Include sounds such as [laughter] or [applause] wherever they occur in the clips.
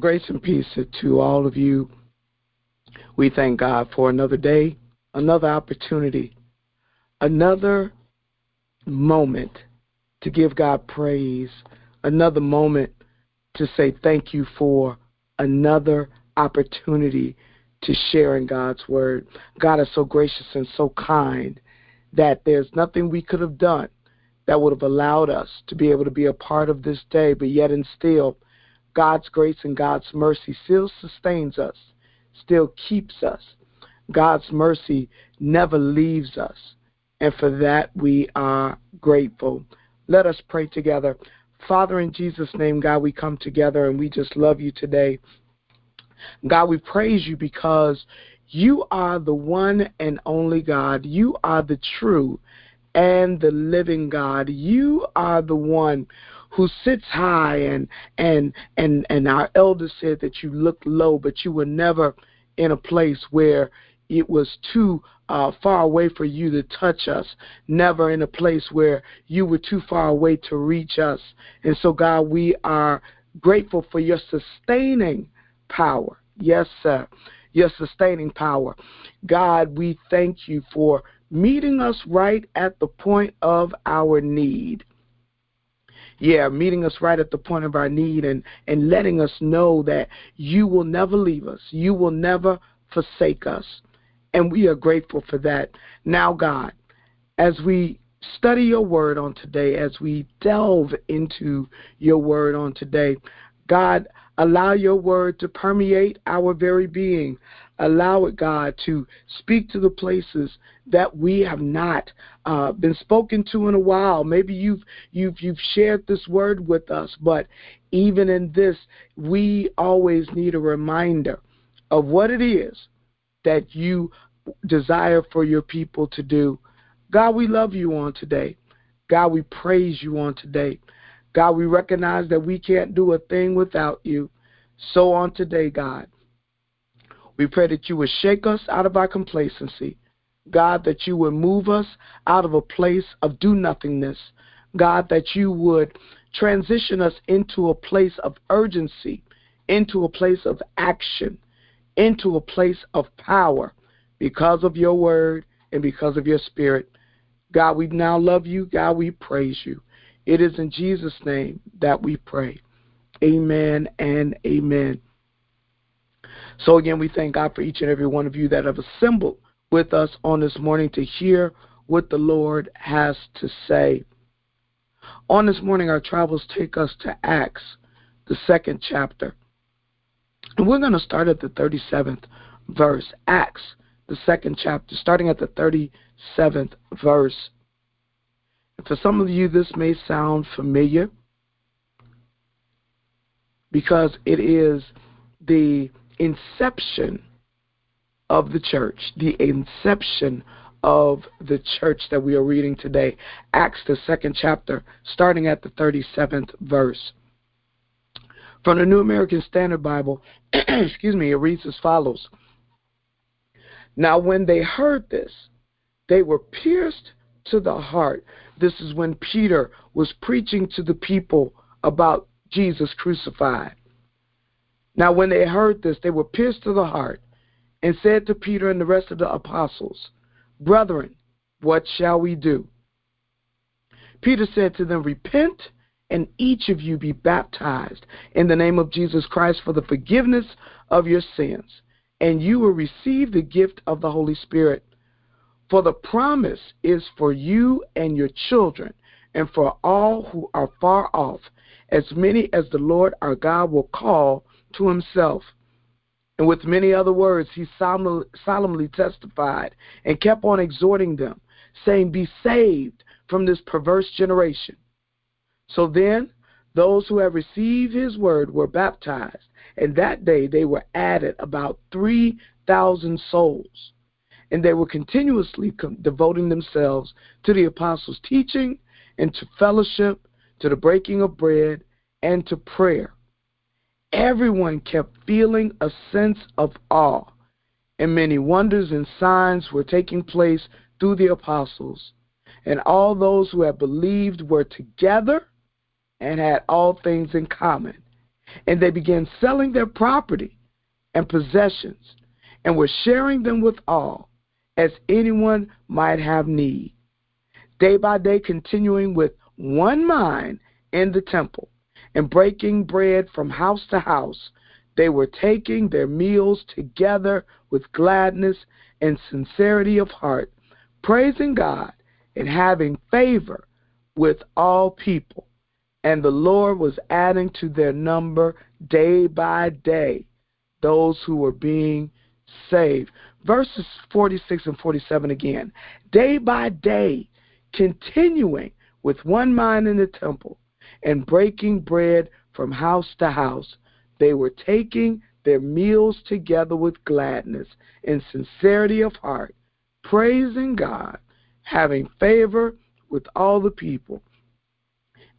Grace and peace to all of you. We thank God for another day, another opportunity, another moment to give God praise, another moment to say thank you for another opportunity to share in God's word. God is so gracious and so kind that there's nothing we could have done that would have allowed us to be able to be a part of this day, but yet and still God's grace and God's mercy still sustains us, still keeps us. God's mercy never leaves us. And for that, we are grateful. Let us pray together. Father, in Jesus' name, God, we come together and we just love you today. God, we praise you because you are the one and only God. You are the true and the living God. You are the one who sits high and and and and our elders said that you looked low, but you were never in a place where it was too uh, far away for you to touch us, never in a place where you were too far away to reach us. And so, God, we are grateful for your sustaining power. Yes, sir. Your sustaining power. God, we thank you for meeting us right at the point of our need yeah, meeting us right at the point of our need and, and letting us know that you will never leave us. You will never forsake us. And we are grateful for that. Now, God, as we study your word on today, as we delve into your word on today, God, allow your word to permeate our very being. Allow it, God, to speak to the places that we have not uh, been spoken to in a while. Maybe you've you've you've shared this word with us, but even in this, we always need a reminder of what it is that you desire for your people to do. God, we love you on today. God, we praise you on today. God, we recognize that we can't do a thing without you. So on today, God, we pray that you would shake us out of our complacency. God, that you would move us out of a place of do nothingness. God, that you would transition us into a place of urgency, into a place of action, into a place of power because of your word and because of your spirit. God, we now love you. God, we praise you. It is in Jesus' name that we pray. Amen and amen. So again, we thank God for each and every one of you that have assembled with us on this morning to hear what the Lord has to say. On this morning, our travels take us to Acts, the second chapter. And we're going to start at the 37th verse. Acts, the second chapter, starting at the 37th verse. And for some of you, this may sound familiar because it is the inception of the church, the inception of the church that we are reading today. Acts, the second chapter, starting at the 37th verse. From the New American Standard Bible, [clears throat] excuse me, it reads as follows Now, when they heard this, they were pierced to the heart. This is when Peter was preaching to the people about Jesus crucified. Now, when they heard this, they were pierced to the heart and said to Peter and the rest of the apostles, Brethren, what shall we do? Peter said to them, Repent and each of you be baptized in the name of Jesus Christ for the forgiveness of your sins, and you will receive the gift of the Holy Spirit. For the promise is for you and your children, and for all who are far off, as many as the Lord our God will call to himself. And with many other words, he solemnly testified and kept on exhorting them, saying, Be saved from this perverse generation. So then, those who had received his word were baptized, and that day they were added about 3,000 souls. And they were continuously devoting themselves to the apostles' teaching and to fellowship, to the breaking of bread, and to prayer everyone kept feeling a sense of awe, and many wonders and signs were taking place through the apostles. And all those who had believed were together and had all things in common. And they began selling their property and possessions and were sharing them with all as anyone might have need. Day by day, continuing with one mind in the temple and breaking bread from house to house, they were taking their meals together with gladness and sincerity of heart, praising God and having favor with all people. And the Lord was adding to their number day by day those who were being saved. Verses 46 and 47 again. Day by day, continuing with one mind in the temple and breaking bread from house to house, they were taking their meals together with gladness and sincerity of heart, praising God, having favor with all the people.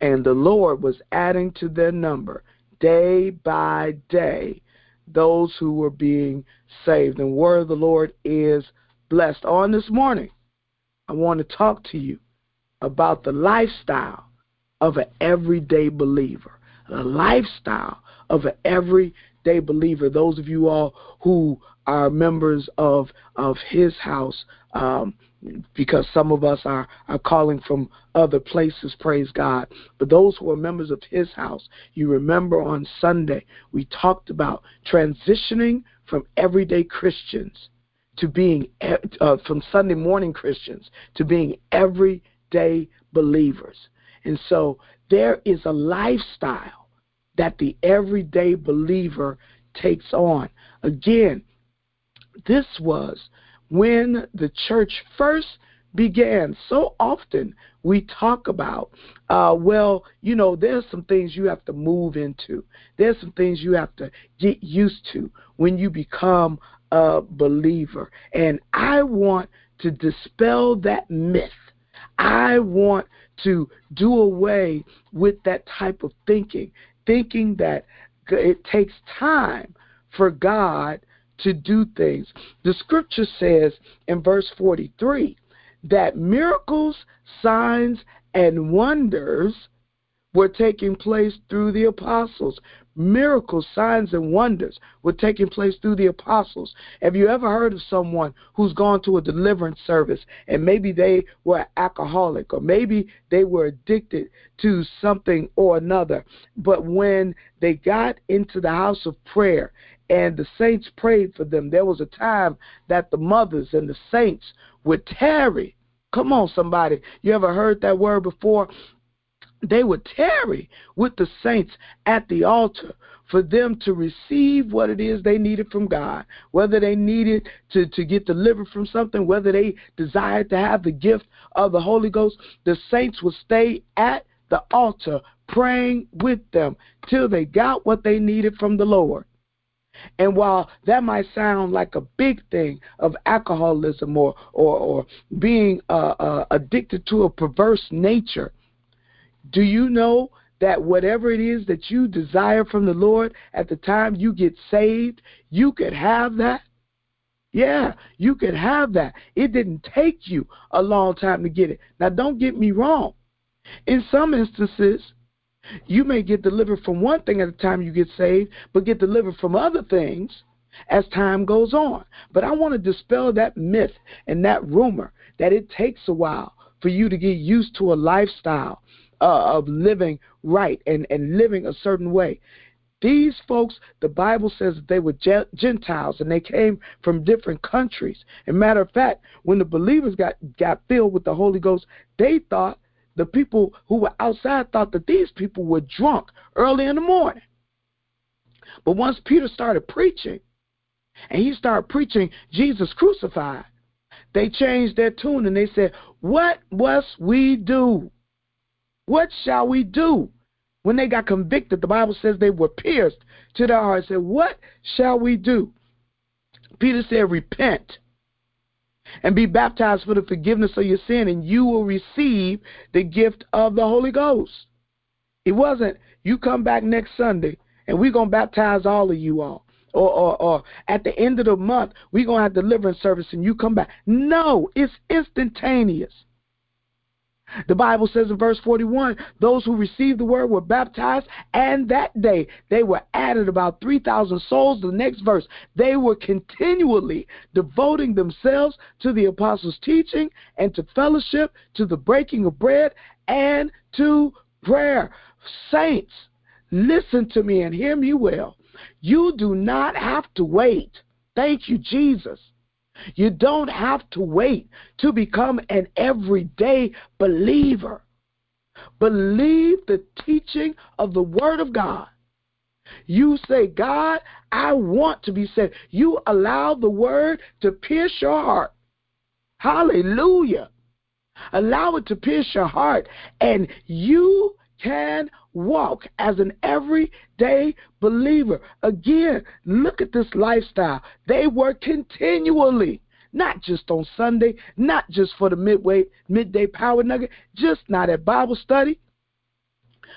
And the Lord was adding to their number day by day those who were being saved. And word of the Lord is blessed. On this morning, I want to talk to you about the lifestyle of an everyday believer. The lifestyle of an everyday believer. Those of you all who are members of of His house, um, because some of us are, are calling from other places, praise God. But those who are members of His house, you remember on Sunday we talked about transitioning from everyday Christians to being uh, from Sunday morning Christians to being everyday believers. And so there is a lifestyle that the everyday believer takes on. Again, this was when the church first began. So often we talk about, uh, well, you know, there's some things you have to move into. There's some things you have to get used to when you become a believer. And I want to dispel that myth. I want to do away with that type of thinking, thinking that it takes time for God to do things. The scripture says in verse 43 that miracles, signs, and wonders were taking place through the apostles miracles, signs, and wonders were taking place through the apostles. Have you ever heard of someone who's gone to a deliverance service and maybe they were alcoholic or maybe they were addicted to something or another, but when they got into the house of prayer and the saints prayed for them, there was a time that the mothers and the saints would tarry. Come on, somebody. You ever heard that word before? They would tarry with the saints at the altar for them to receive what it is they needed from God, whether they needed to, to get delivered from something, whether they desired to have the gift of the Holy Ghost, the saints would stay at the altar praying with them till they got what they needed from the Lord. And while that might sound like a big thing of alcoholism or or, or being uh, uh, addicted to a perverse nature, do you know that whatever it is that you desire from the Lord at the time you get saved, you could have that? Yeah, you could have that. It didn't take you a long time to get it. Now, don't get me wrong. In some instances, you may get delivered from one thing at the time you get saved, but get delivered from other things as time goes on. But I want to dispel that myth and that rumor that it takes a while for you to get used to a lifestyle uh, of living right and, and living a certain way. These folks, the Bible says they were Gentiles and they came from different countries. And matter of fact, when the believers got, got filled with the Holy Ghost, they thought the people who were outside thought that these people were drunk early in the morning. But once Peter started preaching, and he started preaching Jesus crucified, they changed their tune and they said, What must we do? What shall we do? When they got convicted, the Bible says they were pierced to their heart. Said, What shall we do? Peter said, Repent and be baptized for the forgiveness of your sin, and you will receive the gift of the Holy Ghost. It wasn't, you come back next Sunday and we're going to baptize all of you all. Or, or, or at the end of the month, we're going to have deliverance service and you come back. No, it's instantaneous. The Bible says in verse 41 those who received the word were baptized, and that day they were added about 3,000 souls. The next verse, they were continually devoting themselves to the apostles' teaching and to fellowship, to the breaking of bread, and to prayer. Saints, listen to me and hear me well. You do not have to wait. Thank you, Jesus you don't have to wait to become an everyday believer. Believe the teaching of the Word of God. You say, God, I want to be saved. You allow the Word to pierce your heart. Hallelujah. Allow it to pierce your heart, and you can walk as an everyday believer. Again, look at this lifestyle. They were continually, not just on Sunday, not just for the midway midday power nugget, just not at Bible study,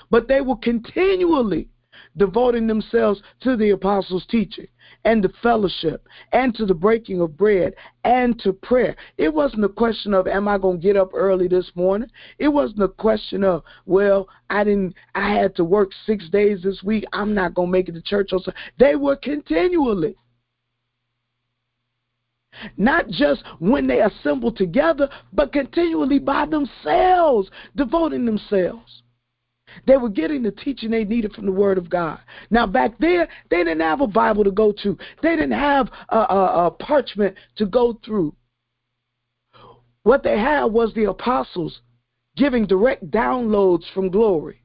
but they were continually devoting themselves to the apostles' teaching and the fellowship and to the breaking of bread and to prayer. It wasn't a question of am I going to get up early this morning? It wasn't a question of well, I didn't I had to work 6 days this week. I'm not going to make it to church Sunday. They were continually not just when they assembled together, but continually by themselves, devoting themselves. They were getting the teaching they needed from the Word of God. Now, back there, they didn't have a Bible to go to, they didn't have a, a, a parchment to go through. What they had was the apostles giving direct downloads from glory.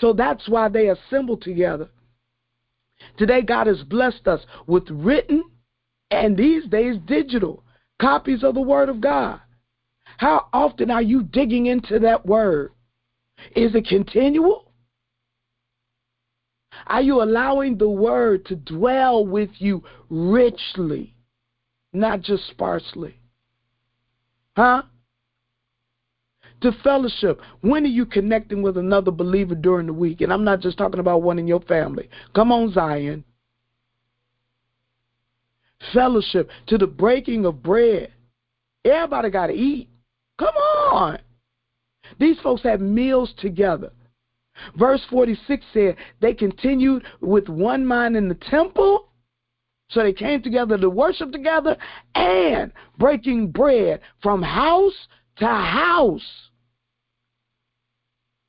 So that's why they assembled together. Today, God has blessed us with written and these days digital copies of the Word of God. How often are you digging into that Word? Is it continual? Are you allowing the word to dwell with you richly, not just sparsely? Huh? To fellowship. When are you connecting with another believer during the week? And I'm not just talking about one in your family. Come on, Zion. Fellowship to the breaking of bread. Everybody got to eat. Come on. These folks had meals together. Verse 46 said they continued with one mind in the temple. So they came together to worship together and breaking bread from house to house.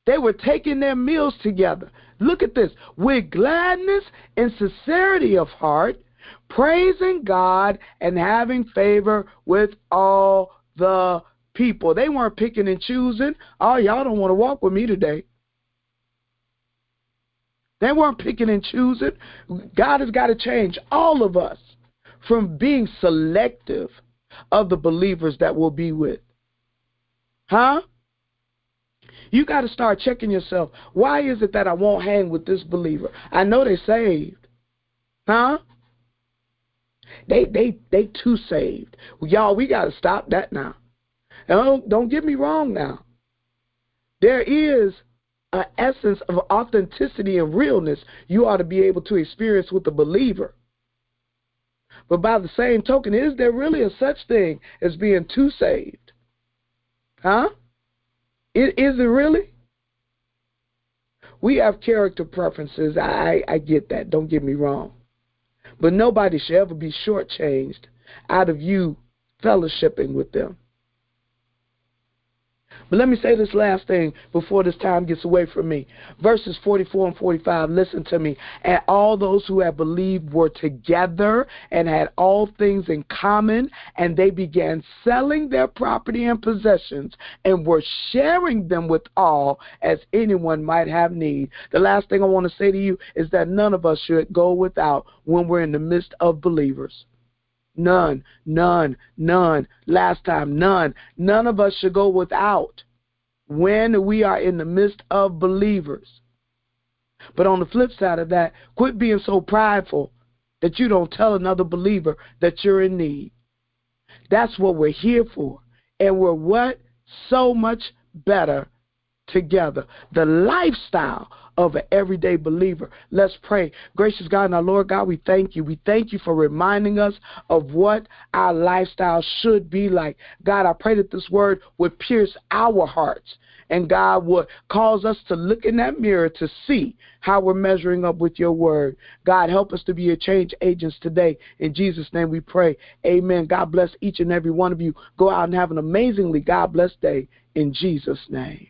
They were taking their meals together. Look at this. With gladness and sincerity of heart, praising God and having favor with all the people. They weren't picking and choosing. Oh, y'all don't want to walk with me today. They weren't picking and choosing. God has got to change all of us from being selective of the believers that we'll be with. Huh? You got to start checking yourself. Why is it that I won't hang with this believer? I know they saved. Huh? They they they too saved. Y'all, we got to stop that now. Don't, don't get me wrong now. There is an essence of authenticity and realness you ought to be able to experience with the believer. But by the same token, is there really a such thing as being too saved? Huh? Is, is it really? We have character preferences. I, I get that. Don't get me wrong. But nobody should ever be shortchanged out of you fellowshipping with them. But let me say this last thing before this time gets away from me. Verses 44 and 45, listen to me. And all those who had believed were together and had all things in common, and they began selling their property and possessions and were sharing them with all as anyone might have need. The last thing I want to say to you is that none of us should go without when we're in the midst of believers. None, none, none. Last time, none. None of us should go without when we are in the midst of believers. But on the flip side of that, quit being so prideful that you don't tell another believer that you're in need. That's what we're here for. And we're what? So much better together. The lifestyle of an everyday believer. Let's pray. Gracious God and our Lord God, we thank you. We thank you for reminding us of what our lifestyle should be like. God, I pray that this word would pierce our hearts and God would cause us to look in that mirror to see how we're measuring up with your word. God, help us to be a change agents today. In Jesus' name we pray. Amen. God bless each and every one of you. Go out and have an amazingly God blessed day in Jesus' name.